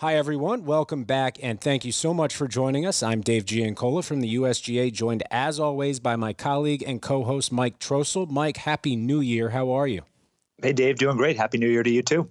Hi, everyone. Welcome back, and thank you so much for joining us. I'm Dave Giancola from the USGA, joined as always by my colleague and co host, Mike Trostel. Mike, Happy New Year. How are you? Hey, Dave, doing great. Happy New Year to you, too.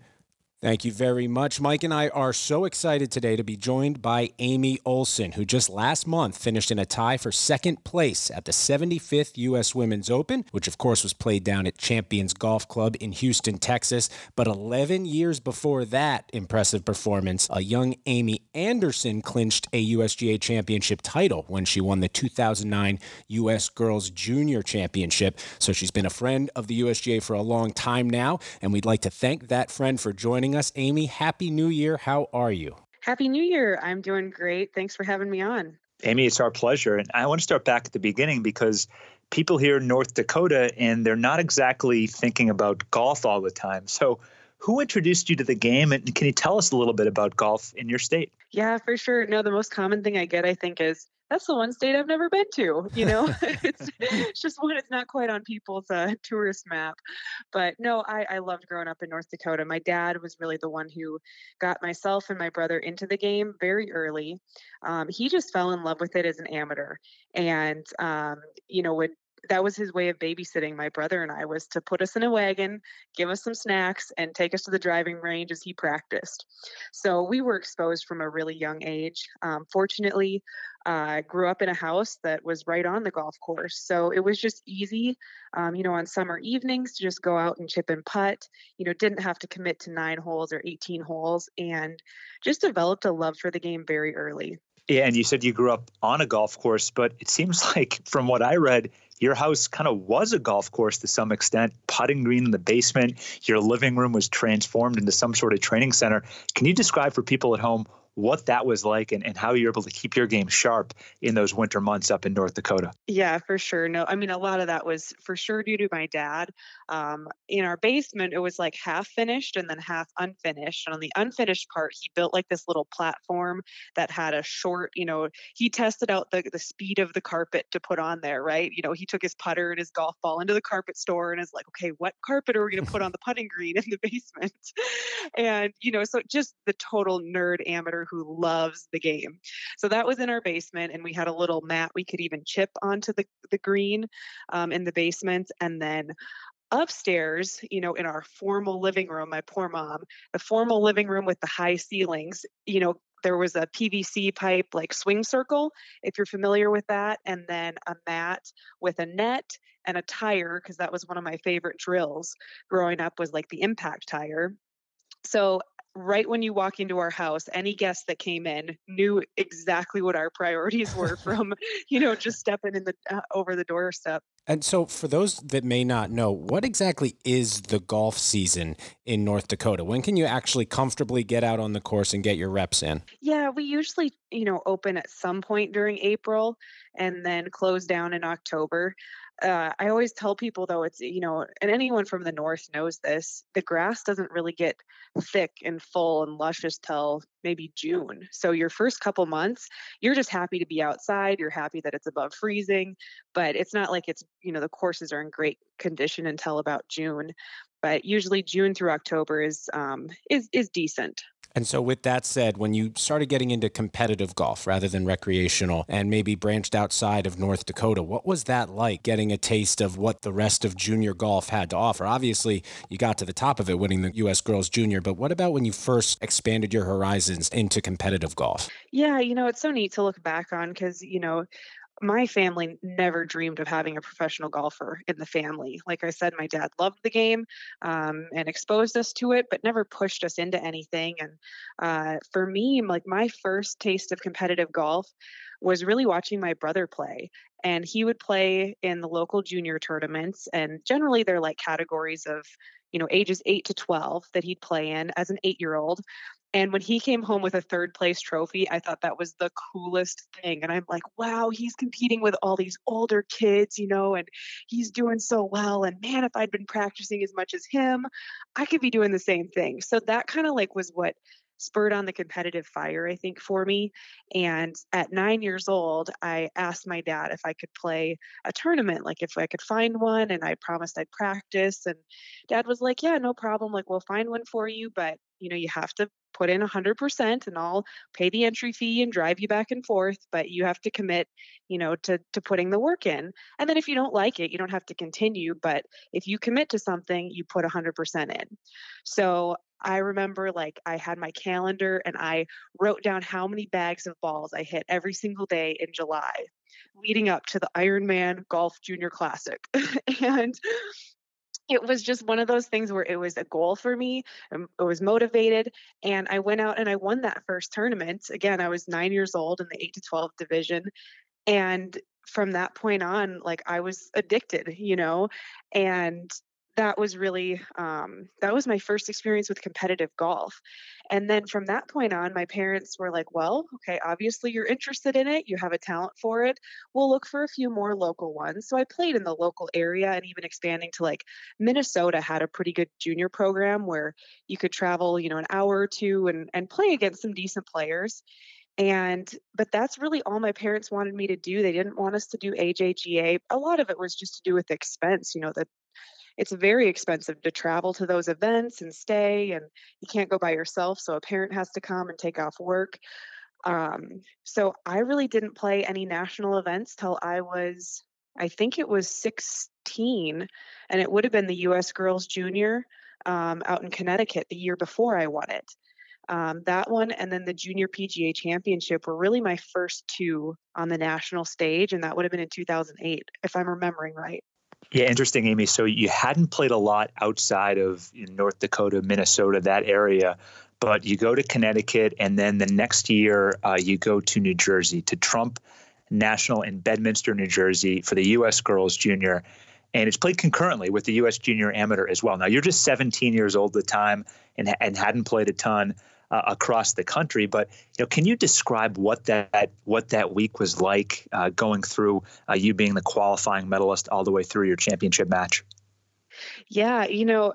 Thank you very much. Mike and I are so excited today to be joined by Amy Olson, who just last month finished in a tie for second place at the 75th U.S. Women's Open, which of course was played down at Champions Golf Club in Houston, Texas. But 11 years before that impressive performance, a young Amy Anderson clinched a USGA championship title when she won the 2009 U.S. Girls Junior Championship. So she's been a friend of the USGA for a long time now, and we'd like to thank that friend for joining joining us. Amy, Happy New Year. How are you? Happy New Year. I'm doing great. Thanks for having me on. Amy, it's our pleasure. And I want to start back at the beginning because people here in North Dakota and they're not exactly thinking about golf all the time. So, who introduced you to the game and can you tell us a little bit about golf in your state? Yeah, for sure. No, the most common thing I get, I think, is that's the one state I've never been to. You know, it's, it's, just one, it's not quite on people's uh, tourist map. But no, I, I loved growing up in North Dakota. My dad was really the one who got myself and my brother into the game very early. Um, he just fell in love with it as an amateur. And, um, you know, would that was his way of babysitting my brother and I was to put us in a wagon, give us some snacks, and take us to the driving range as he practiced. So we were exposed from a really young age. Um, fortunately, I uh, grew up in a house that was right on the golf course. So it was just easy, um, you know, on summer evenings to just go out and chip and putt. You know, didn't have to commit to nine holes or 18 holes and just developed a love for the game very early. Yeah, and you said you grew up on a golf course, but it seems like from what I read, your house kind of was a golf course to some extent, putting green in the basement. Your living room was transformed into some sort of training center. Can you describe for people at home what that was like and, and how you're able to keep your game sharp in those winter months up in North Dakota. Yeah, for sure. No, I mean, a lot of that was for sure due to my dad. Um, in our basement, it was like half finished and then half unfinished. And on the unfinished part, he built like this little platform that had a short, you know, he tested out the, the speed of the carpet to put on there, right? You know, he took his putter and his golf ball into the carpet store and is like, okay, what carpet are we going to put on the putting green in the basement? and, you know, so just the total nerd amateur who loves the game. So that was in our basement, and we had a little mat we could even chip onto the, the green um, in the basement. And then upstairs, you know, in our formal living room, my poor mom, the formal living room with the high ceilings, you know, there was a PVC pipe like swing circle, if you're familiar with that, and then a mat with a net and a tire, because that was one of my favorite drills growing up was like the impact tire. So right when you walk into our house, any guest that came in knew exactly what our priorities were from, you know, just stepping in the uh, over the doorstep. And so, for those that may not know, what exactly is the golf season in North Dakota? When can you actually comfortably get out on the course and get your reps in? Yeah, we usually, you know, open at some point during April and then close down in October uh, I always tell people though it's you know and anyone from the north knows this the grass doesn't really get thick and full and luscious till maybe June. So your first couple months you're just happy to be outside, you're happy that it's above freezing, but it's not like it's you know the courses are in great condition until about June. But usually June through October is um, is is decent. And so, with that said, when you started getting into competitive golf rather than recreational and maybe branched outside of North Dakota, what was that like getting a taste of what the rest of junior golf had to offer? Obviously, you got to the top of it winning the U.S. Girls Junior, but what about when you first expanded your horizons into competitive golf? Yeah, you know, it's so neat to look back on because, you know, my family never dreamed of having a professional golfer in the family. Like I said, my dad loved the game um, and exposed us to it, but never pushed us into anything. And uh, for me, like my first taste of competitive golf was really watching my brother play. And he would play in the local junior tournaments, and generally they're like categories of you know ages 8 to 12 that he'd play in as an 8 year old and when he came home with a third place trophy, I thought that was the coolest thing. And I'm like, wow, he's competing with all these older kids, you know, and he's doing so well. And man, if I'd been practicing as much as him, I could be doing the same thing. So that kind of like was what spurred on the competitive fire, I think, for me. And at nine years old, I asked my dad if I could play a tournament, like if I could find one, and I promised I'd practice. And dad was like, Yeah, no problem. Like, we'll find one for you, but you know, you have to put in 100% and I'll pay the entry fee and drive you back and forth, but you have to commit, you know, to to putting the work in. And then if you don't like it, you don't have to continue, but if you commit to something, you put 100% in. So I remember like I had my calendar and I wrote down how many bags of balls I hit every single day in July leading up to the Ironman Golf Junior Classic. and it was just one of those things where it was a goal for me. Um, I was motivated, and I went out and I won that first tournament. Again, I was nine years old in the eight to 12 division. And from that point on, like I was addicted, you know, and that was really um, that was my first experience with competitive golf. And then from that point on my parents were like well okay obviously you're interested in it you have a talent for it we'll look for a few more local ones. So i played in the local area and even expanding to like minnesota had a pretty good junior program where you could travel you know an hour or two and, and play against some decent players. And but that's really all my parents wanted me to do. They didn't want us to do ajga a lot of it was just to do with expense you know the it's very expensive to travel to those events and stay and you can't go by yourself so a parent has to come and take off work. Um, so i really didn't play any national events till i was i think it was 16 and it would have been the us girls junior um, out in connecticut the year before i won it. Um, that one and then the junior pga championship were really my first two on the national stage and that would have been in 2008 if i'm remembering right yeah, interesting, Amy. So you hadn't played a lot outside of North Dakota, Minnesota, that area, but you go to Connecticut, and then the next year uh, you go to New Jersey to Trump National in Bedminster, New Jersey, for the U.S. Girls Junior, and it's played concurrently with the U.S. Junior Amateur as well. Now you're just 17 years old at the time, and and hadn't played a ton uh, across the country. But you know, can you describe what that what that week was like uh, going through uh, you being the qualifying medalist all the way through your championship match? Yeah, you know,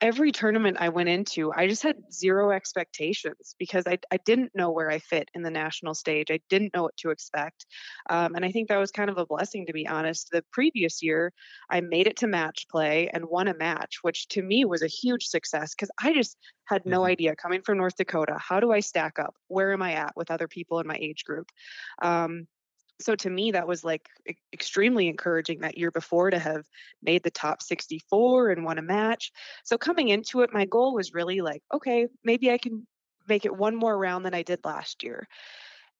every tournament I went into, I just had zero expectations because I, I didn't know where I fit in the national stage. I didn't know what to expect. Um, and I think that was kind of a blessing, to be honest. The previous year, I made it to match play and won a match, which to me was a huge success because I just had no mm-hmm. idea coming from North Dakota. How do I stack up? Where am I at with other people in my age group? Um, so to me that was like extremely encouraging that year before to have made the top 64 and won a match. So coming into it my goal was really like okay maybe i can make it one more round than i did last year.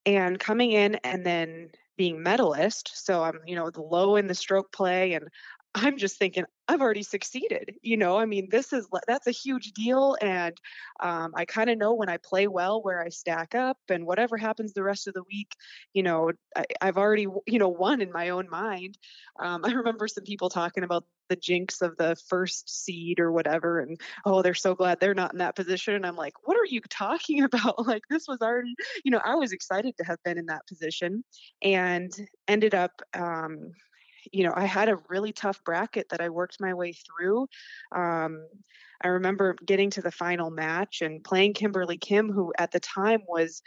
And coming in and then being medalist so i'm you know the low in the stroke play and I'm just thinking I've already succeeded. You know, I mean, this is that's a huge deal, and um, I kind of know when I play well where I stack up, and whatever happens the rest of the week, you know, I, have already you know won in my own mind. Um, I remember some people talking about the jinx of the first seed or whatever, and oh, they're so glad they're not in that position. And I'm like, what are you talking about? Like this was already, you know, I was excited to have been in that position, and ended up. Um, you know, I had a really tough bracket that I worked my way through. Um, I remember getting to the final match and playing Kimberly Kim, who at the time was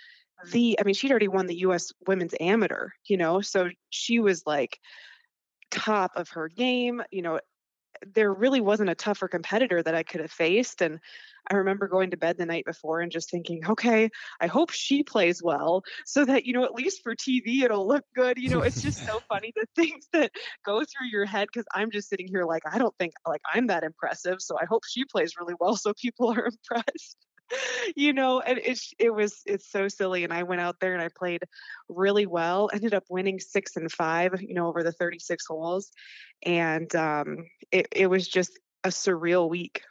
the, I mean, she'd already won the US women's amateur, you know, so she was like top of her game, you know, there really wasn't a tougher competitor that I could have faced. And I remember going to bed the night before and just thinking, okay, I hope she plays well so that, you know, at least for TV, it'll look good. You know, it's just so funny the things that go through your head because I'm just sitting here like, I don't think like I'm that impressive. So I hope she plays really well so people are impressed. you know and it's it was it's so silly and i went out there and i played really well ended up winning six and five you know over the 36 holes and um it, it was just a surreal week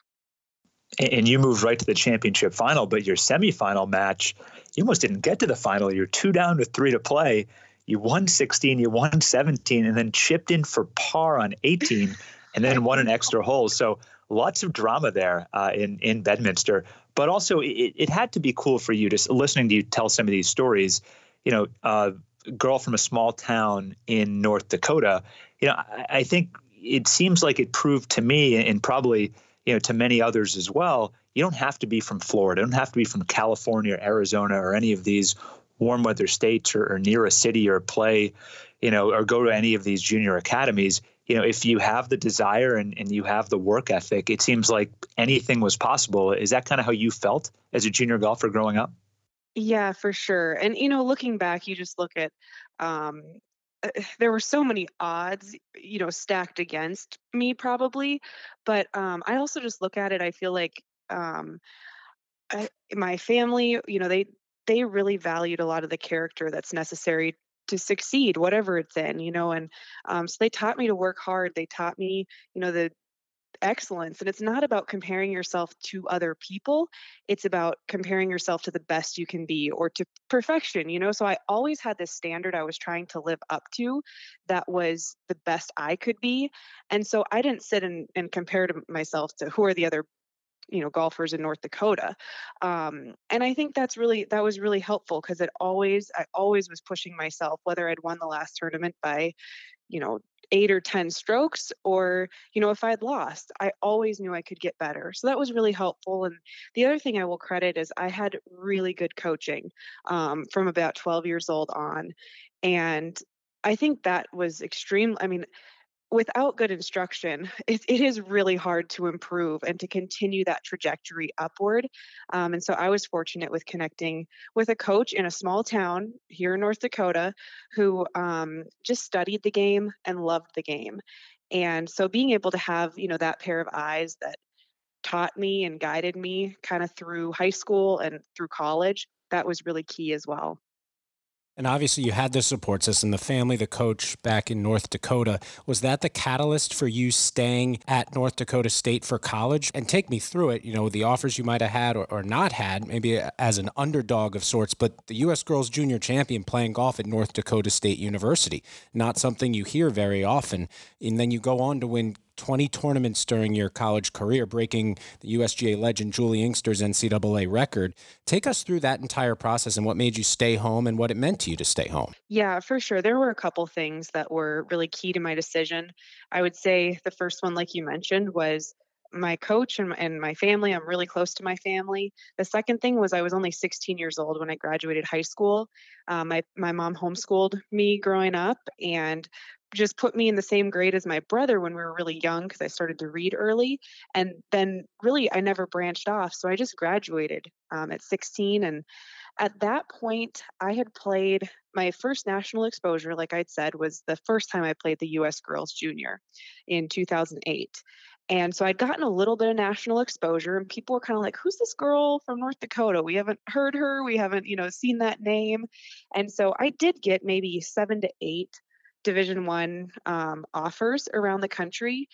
and you moved right to the championship final, but your semifinal match, you almost didn't get to the final. You're two down with three to play. You won 16, you won 17, and then chipped in for par on 18, and then won an extra hole. So lots of drama there uh, in in Bedminster. But also, it, it had to be cool for you to listening to you tell some of these stories. You know, uh, girl from a small town in North Dakota. You know, I, I think it seems like it proved to me, and probably you know, to many others as well, you don't have to be from Florida. You don't have to be from California or Arizona or any of these warm weather states or, or near a city or play, you know, or go to any of these junior academies. You know, if you have the desire and, and you have the work ethic, it seems like anything was possible. Is that kind of how you felt as a junior golfer growing up? Yeah, for sure. And you know, looking back, you just look at um uh, there were so many odds, you know, stacked against me probably, but um I also just look at it I feel like um I, my family, you know, they they really valued a lot of the character that's necessary to succeed whatever it's in you know and um, so they taught me to work hard they taught me you know the excellence and it's not about comparing yourself to other people it's about comparing yourself to the best you can be or to perfection you know so i always had this standard i was trying to live up to that was the best i could be and so i didn't sit and, and compare to myself to who are the other you know golfers in north dakota um, and i think that's really that was really helpful because it always i always was pushing myself whether i'd won the last tournament by you know eight or 10 strokes, or, you know, if I'd lost, I always knew I could get better. So that was really helpful. And the other thing I will credit is I had really good coaching um, from about 12 years old on. And I think that was extreme. I mean, without good instruction, it, it is really hard to improve and to continue that trajectory upward. Um, and so I was fortunate with connecting with a coach in a small town here in North Dakota who um, just studied the game and loved the game. And so being able to have, you know, that pair of eyes that taught me and guided me kind of through high school and through college, that was really key as well. And obviously, you had the support system, the family, the coach back in North Dakota. Was that the catalyst for you staying at North Dakota State for college? And take me through it, you know, the offers you might have had or, or not had, maybe as an underdog of sorts, but the U.S. Girls Junior Champion playing golf at North Dakota State University, not something you hear very often. And then you go on to win 20 tournaments during your college career, breaking the USGA legend Juli Inkster's NCAA record. Take us through that entire process and what made you stay home and what it meant to you to stay home. Yeah, for sure. There were a couple things that were really key to my decision. I would say the first one, like you mentioned, was my coach and, and my family. I'm really close to my family. The second thing was I was only 16 years old when I graduated high school. Um, my my mom homeschooled me growing up, and just put me in the same grade as my brother when we were really young because I started to read early. And then really, I never branched off. So I just graduated um, at 16. And at that point, I had played my first national exposure, like I'd said, was the first time I played the US Girls Junior in 2008. And so I'd gotten a little bit of national exposure, and people were kind of like, "Who's this girl from North Dakota? We haven't heard her. We haven't, you know, seen that name." And so I did get maybe seven to eight division one um, offers around the country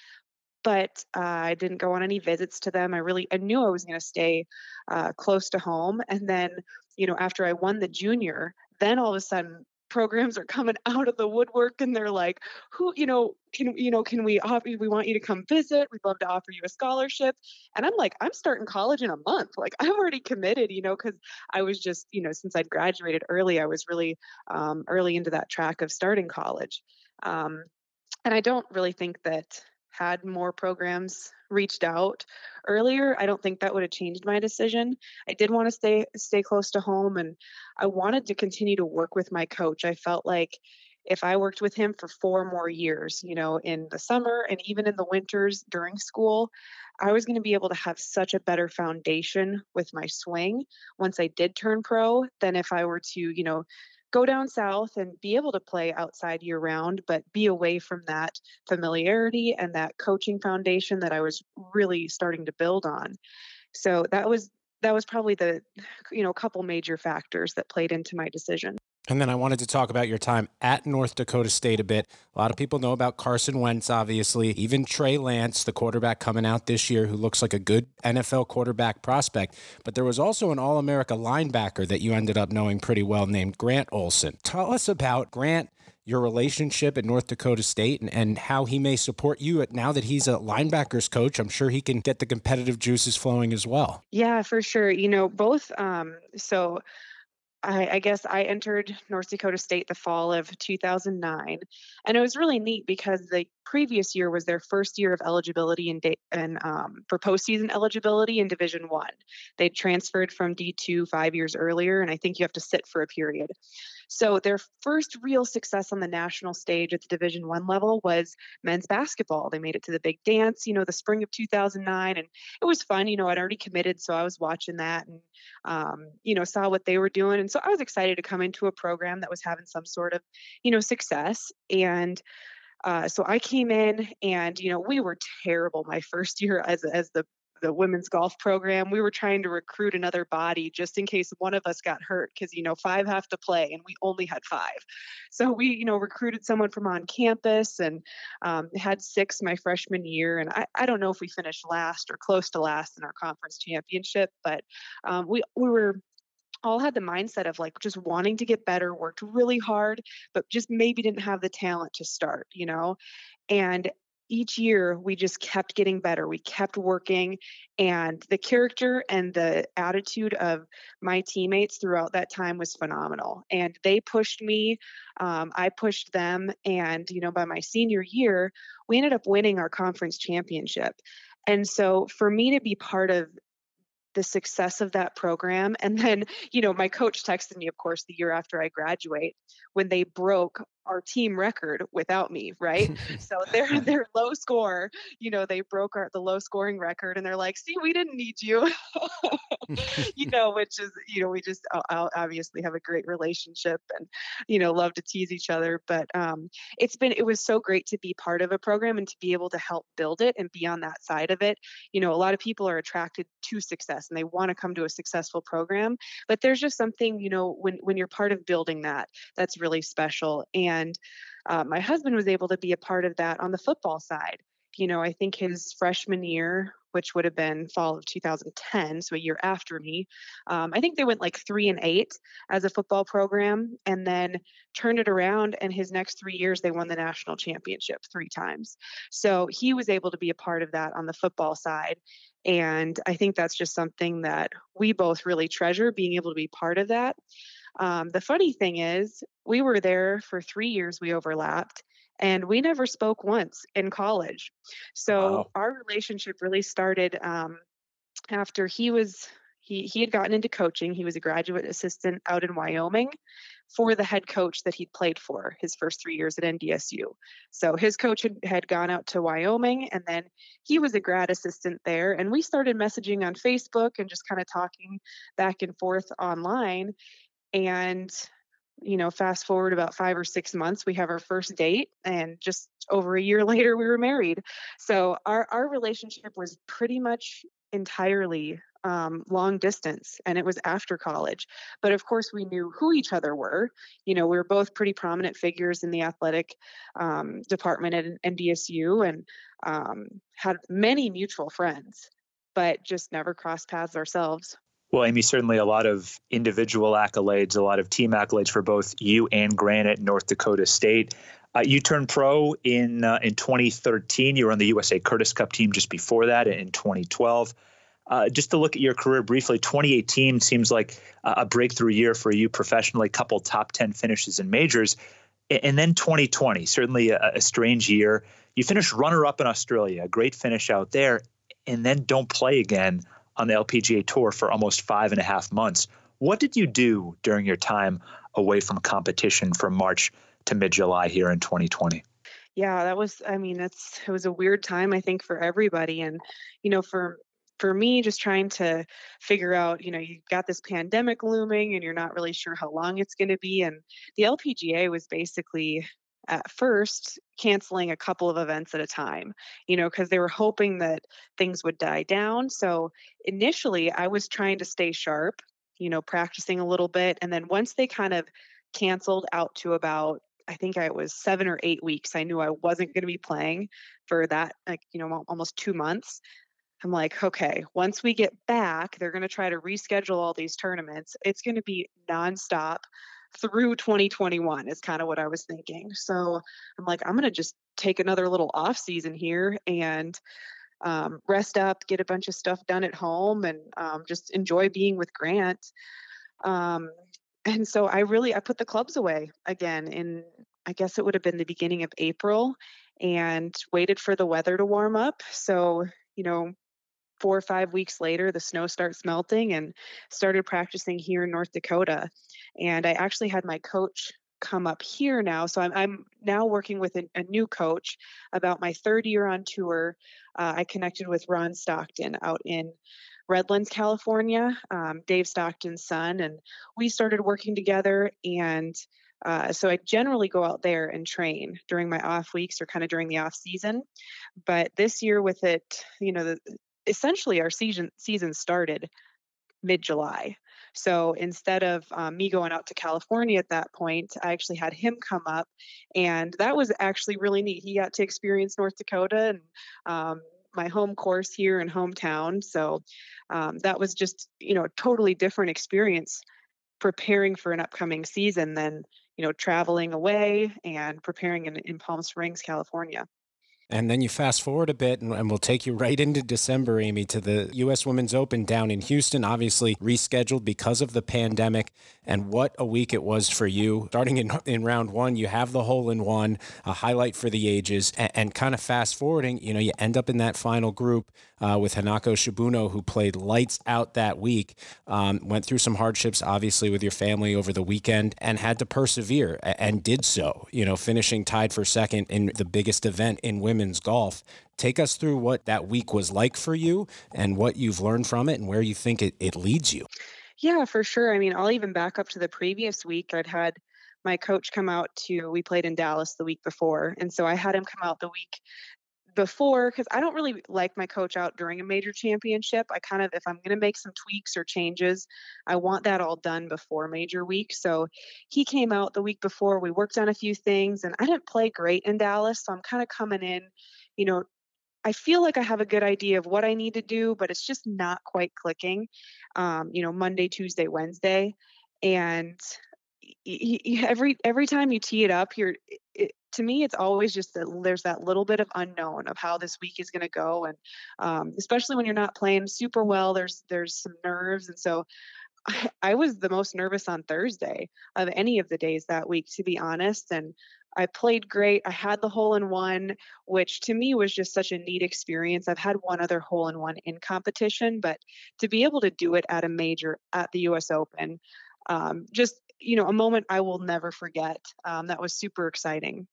but uh, i didn't go on any visits to them. I really i knew i was going to stay uh, close to home and then you know after i won the junior then all of a sudden programs are coming out of the woodwork and they're like who you know can you know can we offer we want you to come visit we'd love to offer you a scholarship. And i'm like i'm starting college in a month like i'm already committed you know because i was just you know since i'd graduated early i was really um, early into that track of starting college. Um, and i don't really think that had more programs reached out earlier, I don't think that would have changed my decision. I did want to stay stay close to home and I wanted to continue to work with my coach. I felt like if I worked with him for four more years, you know, in the summer and even in the winters during school, I was going to be able to have such a better foundation with my swing once I did turn pro than if I were to, you know, go down south and be able to play outside year round, but be away from that familiarity and that coaching foundation that I was really starting to build on. So that was that was probably the you know couple major factors that played into my decision. And then I wanted to talk about your time at North Dakota State a bit. A lot of people know about Carson Wentz, obviously, even Trey Lance, the quarterback coming out this year, who looks like a good NFL quarterback prospect. But there was also an All America linebacker that you ended up knowing pretty well named Grant Olson. Tell us about Grant, your relationship at North Dakota State, and, and how he may support you at, now that he's a linebackers coach. I'm sure he can get the competitive juices flowing as well. Yeah, for sure. You know, both. Um, so, I, I, guess I entered North Dakota State the fall of 2009, and it was really neat because the previous year was their first year of eligibility and and um, for postseason eligibility in Division One. They transferred from D2 five years earlier, and I think you have to sit for a period. So their first real success on the national stage at the Division One level was men's basketball. They made it to the big dance, you know, the spring of 2009, and it was fun. You know, I'd already committed, so I was watching that and um, you know saw what they were doing, and so I was excited to come into a program that was having some sort of you know success and. Uh, so I came in and, you know, we were terrible my first year as, as the the women's golf program, we were trying to recruit another body just in case one of us got hurt because, you know, five have to play and we only had five. So we, you know, recruited someone from on campus and um, had six my freshman year. And I, I don't know if we finished last or close to last in our conference championship, but um, we, we were all had the mindset of like just wanting to get better, worked really hard, but just maybe didn't have the talent to start, you know? And each year we just kept getting better. We kept working, and the character and the attitude of my teammates throughout that time was phenomenal. And they pushed me, um, I pushed them, and you know, by my senior year, we ended up winning our conference championship. And so, for me to be part of the success of that program. And then, you know, my coach texted me, of course, the year after I graduate when they broke our team record without me, right? so their their low score, you know, they broke our the low scoring record, and they're like, "See, we didn't need you," you know, which is you know we just obviously have a great relationship and you know love to tease each other. But um, it's been it was so great to be part of a program and to be able to help build it and be on that side of it. You know, a lot of people are attracted to success and they want to come to a successful program, but there's just something you know when when you're part of building that that's really special and and uh, my husband was able to be a part of that on the football side. You know, I think his freshman year, which would have been fall of 2010, so a year after me, um, I think they went like three and eight as a football program and then turned it around. And his next three years, they won the national championship three times. So he was able to be a part of that on the football side. And I think that's just something that we both really treasure being able to be part of that. Um, the funny thing is, we were there for three years, we overlapped, and we never spoke once in college. So wow. our relationship really started um, after he was. He, he had gotten into coaching. He was a graduate assistant out in Wyoming for the head coach that he'd played for his first three years at NDSU. So his coach had, had gone out to Wyoming and then he was a grad assistant there. And we started messaging on Facebook and just kind of talking back and forth online. And, you know, fast forward about five or six months, we have our first date, and just over a year later, we were married. So our, our relationship was pretty much entirely um, long distance and it was after college. But of course we knew who each other were. You know we were both pretty prominent figures in the athletic um, department at ndsu and um, had many mutual friends but just never crossed paths ourselves well, Amy, certainly a lot of individual accolades, a lot of team accolades for both you and Grant at North Dakota State. Uh, you turned pro in uh, in 2013. You were on the USA Curtis Cup team just before that in 2012. Uh, just to look at your career briefly, 2018 seems like a breakthrough year for you professionally. Couple top 10 finishes in majors, and then 2020, certainly a, a strange year. You finished runner up in Australia, a great finish out there, and then don't play again on the LPGA Tour for almost five and a half months. What did you do during your time away from competition from March to mid July here in 2020? Yeah, that was, I mean, it's, it was a weird time, I think, for everybody. And, you know, for, for me, just trying to figure out, you know, you've got this pandemic looming and you're not really sure how long it's going to be. And the LPGA was basically at first canceling a couple of events at a time, you know, because they were hoping that things would die down. So initially, I was trying to stay sharp, you know, practicing a little bit. And then once they kind of canceled out to about, I think I was seven or eight weeks, I knew I wasn't going to be playing for that, like, you know, almost two months. I'm like, okay, once we get back, they're going to try to reschedule all these tournaments. It's going to be nonstop through 2021 is kind of what I was thinking. So I'm like, I'm going to just take another little off season here and um, rest up, get a bunch of stuff done at home, and um, just enjoy being with Grant. Um, and so I really I put the clubs away again in I guess it would have been the beginning of April, and waited for the weather to warm up. So, you know, four or five weeks later, the snow starts melting and started practicing here in North Dakota. And I actually had my coach come up here now. So I'm, I'm now working with a, a, new coach about my third year on tour. Uh, I connected with Ron Stockton out in Redlands, California, um, Dave Stockton's son, and we started working together. And uh, so I generally go out there and train during my off weeks or kind of during the off season. But this year, with it, you know, the, essentially our season season started mid July. So instead of um, me going out to California at that point, I actually had him come up, and that was actually really neat. He got to experience North Dakota and um, my home course here in hometown. So um, that was just you know a totally different experience preparing for an upcoming season than you know traveling away and preparing in, in Palm Springs, California. And then you fast forward a bit, and, and, we'll take you right into December, Amy, to the U.S. Women's Open down in Houston, obviously rescheduled because of the pandemic. And what a week it was for you. Starting in, in round one, you have the hole in one, a highlight for the ages, and, and kind of fast forwarding, you know, you end up in that final group uh, with Hanako Shibuno, who played lights out that week, um, went through some hardships, obviously, with your family over the weekend, and had to persevere and did so, you know, finishing tied for second in the biggest event in women's women's golf. Take us through what that week was like for you and what you've learned from it and where you think it, it leads you. Yeah, for sure. I mean, I'll even back up to the previous week. I'd had my coach come out to, we played in Dallas the week before. And so I had him come out the week before because I don't really like my coach out during a major championship. I kind of, if I'm going to make some tweaks or changes, I want that all done before major week. So he came out the week before. We worked on a few things, and I didn't play great in Dallas. So I'm kind of coming in, you know, I feel like I have a good idea of what I need to do, but it's just not quite clicking. Um, you know, Monday, Tuesday, Wednesday, and every every time you tee it up, you're it, to me, it's always just that there's that little bit of unknown of how this week is going to go, and um, especially when you're not playing super well, there's there's some nerves, and so I, I was the most nervous on Thursday of any of the days that week, to be honest, and. I played great. I had the hole in one, which to me was just such a neat experience. I've had one other hole in one in competition, but to be able to do it at a major at the US Open, um, just you know, a moment I will never forget. Um, that was super exciting.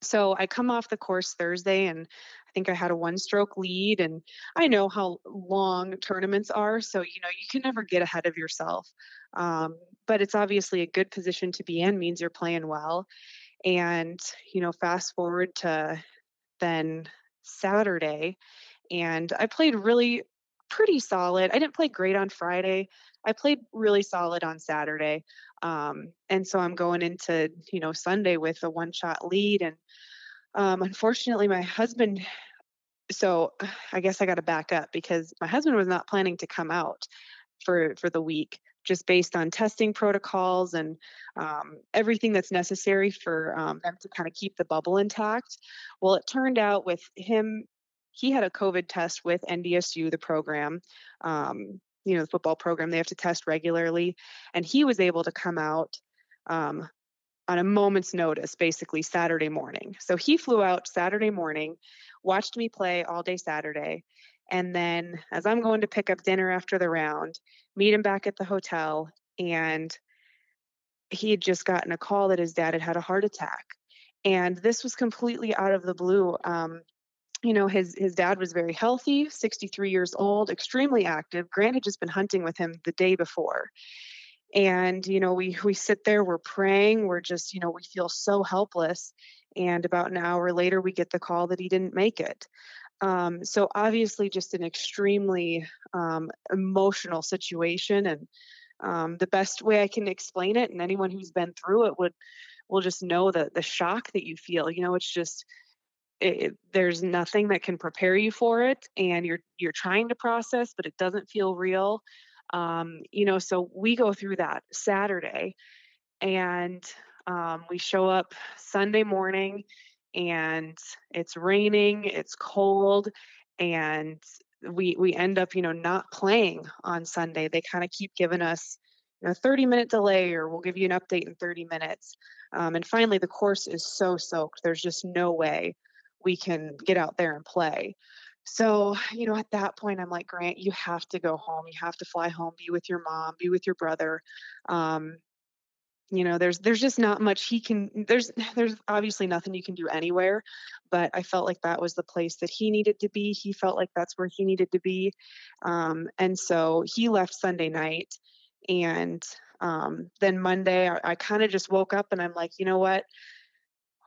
So I come off the course Thursday and I think I had a one stroke lead and I know how long tournaments are. So, you know, you can never get ahead of yourself. Um, but it's obviously a good position to be in, means you're playing well. And, you know, fast forward to then Saturday and I played really pretty solid. I didn't play great on Friday. I played really solid on Saturday. Um, and so I'm going into, you know, Sunday with a one shot lead. And um, unfortunately, my husband, so I guess I got to back up because my husband was not planning to come out for, for the week just based on testing protocols and um, everything that's necessary for um, them to kind of keep the bubble intact. Well, it turned out with him, he had a COVID test with NDSU, the program, um, you know the football program they have to test regularly and he was able to come out um, on a moment's notice basically saturday morning. So he flew out saturday morning watched me play all day saturday and then as i'm going to pick up dinner after the round meet him back at the hotel and he had just gotten a call that his dad had had a heart attack. And this was completely out of the blue um, you know his his dad was very healthy 63 years old extremely active. Grant had just been hunting with him the day before. And you know we we sit there we're praying we're just you know we feel so helpless. And about an hour later we get the call that he didn't make it. Um, so obviously just an extremely um, emotional situation. And um, the best way i can explain it and anyone who's been through it would will just know that the shock that you feel. You know it's just it, there's nothing that can prepare you for it and you're you're trying to process but it doesn't feel real um, you know so we go through that saturday and um, we show up sunday morning and it's raining it's cold and we we end up you know not playing on sunday. They kind of keep giving us you know 30 minute delay or we'll give you an update in 30 minutes um, and finally the course is so soaked there's just no way we can get out there and play. So, you know, at that point, I'm like, Grant, you have to go home. You have to fly home, be with your mom, be with your brother. Um, you know, there's there's just not much he can. There's there's obviously nothing you can do anywhere, but I felt like that was the place that he needed to be. He felt like that's where he needed to be, um, and so he left Sunday night, and um, then Monday I, I kind of just woke up and I'm like, you know what?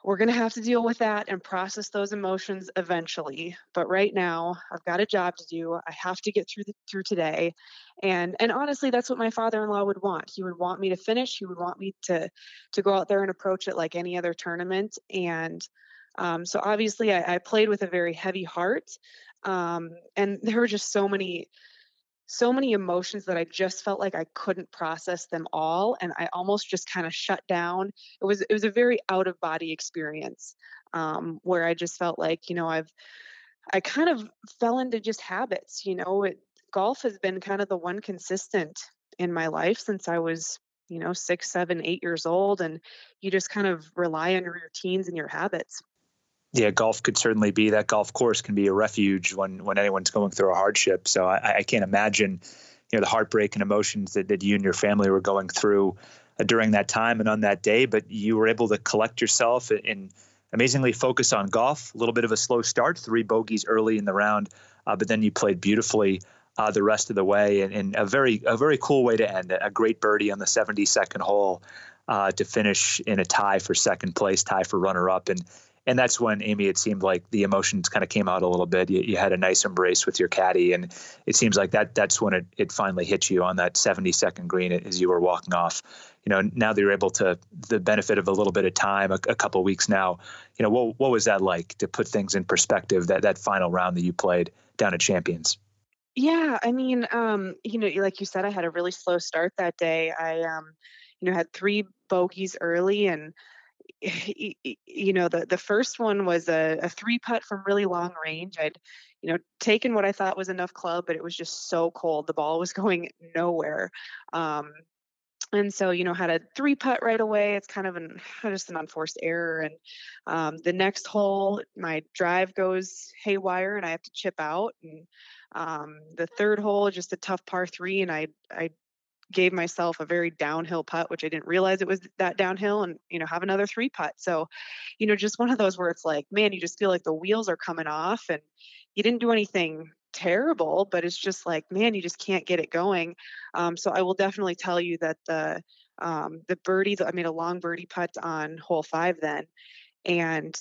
We're going to have to deal with that and process those emotions eventually but right now i've got a job to do i have to get through the, through today and and honestly that's what my father-in-law would want he would want me to finish he would want me to to go out there and approach it like any other tournament and um, so obviously I, I, played with a very heavy heart um, and there were just so many so many emotions that I just felt like I couldn't process them all and I almost just kind of shut down. It was it was a very out of body experience um, where I just felt like, you know, I've I kind of fell into just habits, you know, it, golf has been kind of the one consistent in my life since I was, you know, six, seven, eight years old. And you just kind of rely on your routines and your habits yeah, golf could certainly be that golf course can be a refuge when when anyone's going through a hardship. So I, I can't imagine, you know, the heartbreak and emotions that, that you and your family were going through uh, during that time and on that day. But you were able to collect yourself and amazingly focus on golf. A little bit of a slow start, three bogeys early in the round, uh, but then you played beautifully. Uh, the rest of the way, and, and, a very a very cool way to end. A great birdie on the 72nd hole uh, to finish in a tie for second place, tie for runner up, and and that's when Amy, it seemed like the emotions kind of came out a little bit. You, you, had a nice embrace with your caddy, and it seems like that that's when it, it finally hit you on that 72nd green as you were walking off. You know, now that you're able to the benefit of a little bit of time, a, a couple weeks now. You know, what what was that like to put things in perspective? That that final round that you played down at Champions. Yeah, I mean, um, you know, like you said, I had a really slow start that day. I, um, you know, had three bogeys early and you know the the first one was a, a three putt from really long range. I'd you know taken what i thought was enough club but it was just so cold. The ball was going nowhere. Um, and so you know had a three putt right away. It's kind of an just an unforced error. And um, the next hole my drive goes haywire and i have to chip out. And um, the third hole just a tough par three and i i gave myself a very downhill putt, which I didn't realize it was that downhill, and you know, have another three putt. So, you know, just one of those where it's like, man, you just feel like the wheels are coming off, and you didn't do anything terrible, but it's just like, man, you just can't get it going. Um, so I will definitely tell you that the um, the birdie, I made a long birdie putt on hole five then, and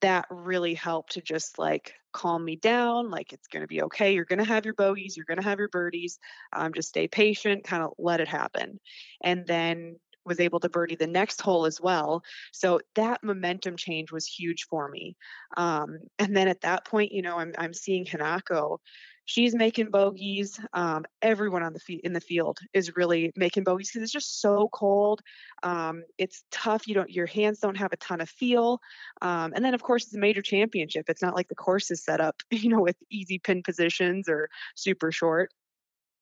that really helped to just like calm me down like it's going to be okay you're going to have your bogeys you're going to have your birdies um, just stay patient kind of let it happen and then was able to birdie the next hole as well so that momentum change was huge for me um, and then at that point you know i'm, I'm seeing hanako she's making bogeys. Um, everyone on the f- in the field is really making bogeys because it's just so cold. Um, it's tough. You don't your hands don't have a ton of feel. Um, and then of course it's a major championship. It's not like the course is set up, you know, with easy pin positions or super short.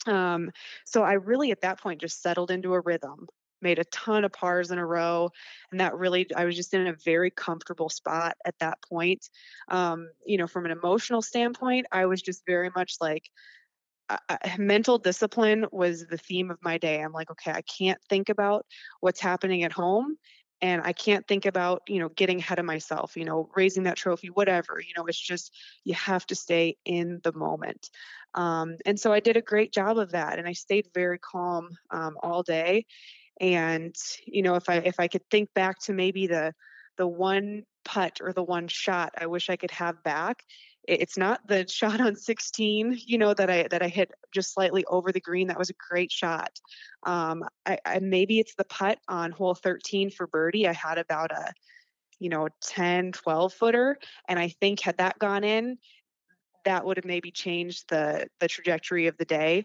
Um, so I really at that point just settled into a rhythm made a ton of pars in a row and that really i was just in a very comfortable spot at that point. Um, you know from an emotional standpoint i was just very much like uh, mental discipline was the theme of my day. I'm like okay i can't think about what's happening at home and i can't think about you know getting ahead of myself you know raising that trophy whatever you know it's just you have to stay in the moment. Um, and so i did a great job of that and i stayed very calm um, all day and you know if i if i could think back to maybe the the one putt or the one shot i wish i could have back it's not the shot on 16 you know that i that i hit just slightly over the green that was a great shot. Um I, I maybe it's the putt on hole 13 for birdie i had about a you know 10 12 footer and i think had that gone in that would have maybe changed the the trajectory of the day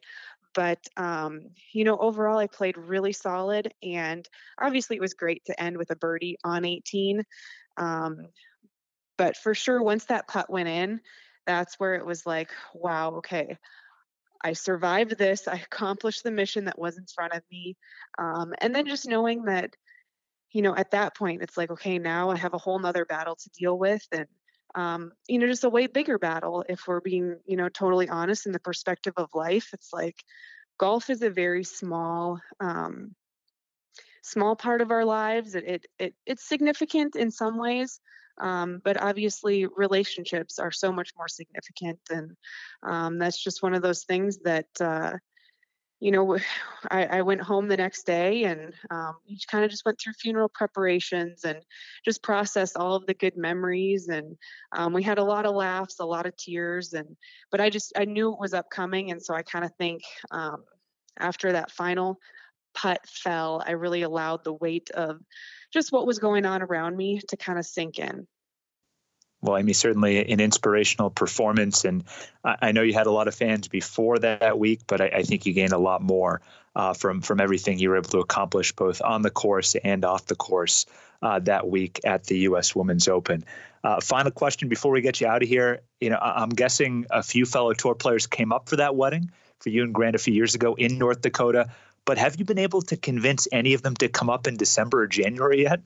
but um, you know overall i played really solid and obviously it was great to end with a birdie on 18 um, but for sure once that putt went in that's where it was like wow okay i survived this i accomplished the mission that was in front of me um, and then just knowing that you know at that point it's like okay now i have a whole nother battle to deal with and um, you know, just a way bigger battle if we're being, you know, totally honest in the perspective of life. It's like golf is a very small, um, small part of our lives. It, it, it it's significant in some ways, um, but obviously relationships are so much more significant, and um, that's just one of those things that uh, you know, I, I, went home the next day and um, we kind of just went through funeral preparations and just processed all of the good memories. And um, we had a lot of laughs, a lot of tears. And but I just I knew it was upcoming, and so I kind of think um, after that final putt fell, I really allowed the weight of just what was going on around me to kind of sink in well, I mean, certainly an inspirational performance. And I, know you had a lot of fans before that week, but I, I think you gained a lot more uh, from from everything you were able to accomplish both on the course and off the course uh, that week at the U.S. Women's Open. Uh, final question before we get you out of here. You know, I'm guessing a few fellow tour players came up for that wedding for you and Grant a few years ago in North Dakota. But have you been able to convince any of them to come up in December or January yet?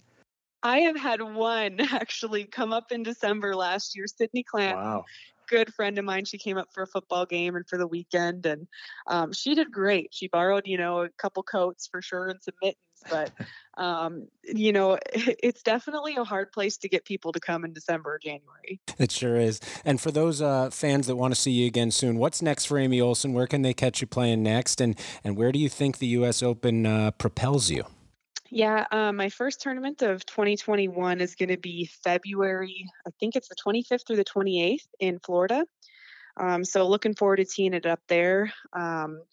I have had one actually come up in December last year, Sydney Clanton. Wow. Good friend of mine. She came up for a football game and for the weekend, and um, she did great. She borrowed, you know, a couple coats for sure and some mittens, but um, you know, it's definitely a hard place to get people to come in December or January. It sure is. And for those uh, fans that want to see you again soon, what's next for Amy Olson? Where can they catch you playing next? And and where do you think the U.S. Open uh, propels you? Yeah, um, my first tournament of 2021 is going to be February, I think it's the 25th through the 28th in Florida. Um, so looking forward to teeing it up there. Um,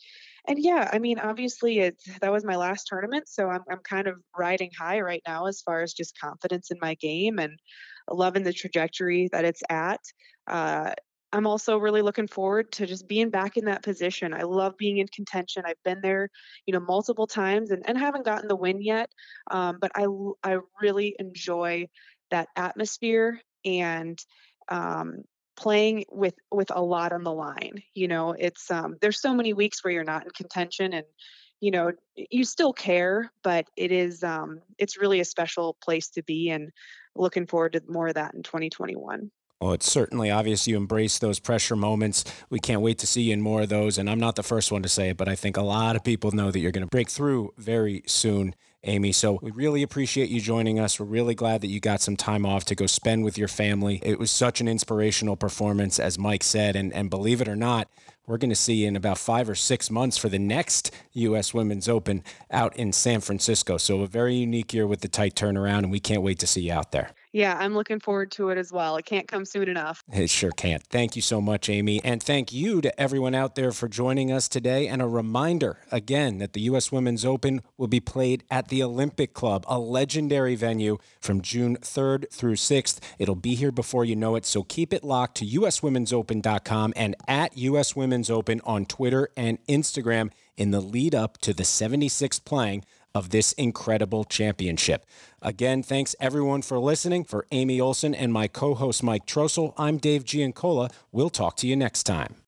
and yeah, I mean, obviously, it that was my last tournament, so I'm I'm kind of riding high right now as far as just confidence in my game and loving the trajectory that it's at. Uh, I'm also really looking forward to just being back in that position. I love being in contention. I've been there, you know, multiple times and, and haven't gotten the win yet. Um, but I, I really enjoy that atmosphere and um, playing with with a lot on the line. You know, it's um, there's so many weeks where you're not in contention and you know you still care but it is um it's really a special place to be and looking forward to more of that in 2021 well, it's certainly obvious you embrace those pressure moments. We can't wait to see you in more of those. And I'm not the first one to say it, but I think a lot of people know that you're going to break through very soon, Amy. So we really appreciate you joining us. We're really glad that you got some time off to go spend with your family. It was such an inspirational performance, as Mike said. And, and believe it or not, we're going to see you in about five or six months for the next U.S. Women's Open out in San Francisco. So a very unique year with the tight turnaround, and we can't wait to see you out there. Yeah, I'm looking forward to it as well. It can't come soon enough. It sure can't. Thank you so much, Amy. And thank you to everyone out there for joining us today. And a reminder again that the U.S. Women's Open will be played at the Olympic Club, a legendary venue from June 3rd through 6th. It'll be here before you know it. So keep it locked to uswomensopen.com and at US Women's Open on Twitter and Instagram in the lead up to the 76th playing of this incredible championship. Again, thanks everyone for listening. For Amy Olson and my co host Mike Trostel, I'm Dave Giancola. We'll talk to you next time.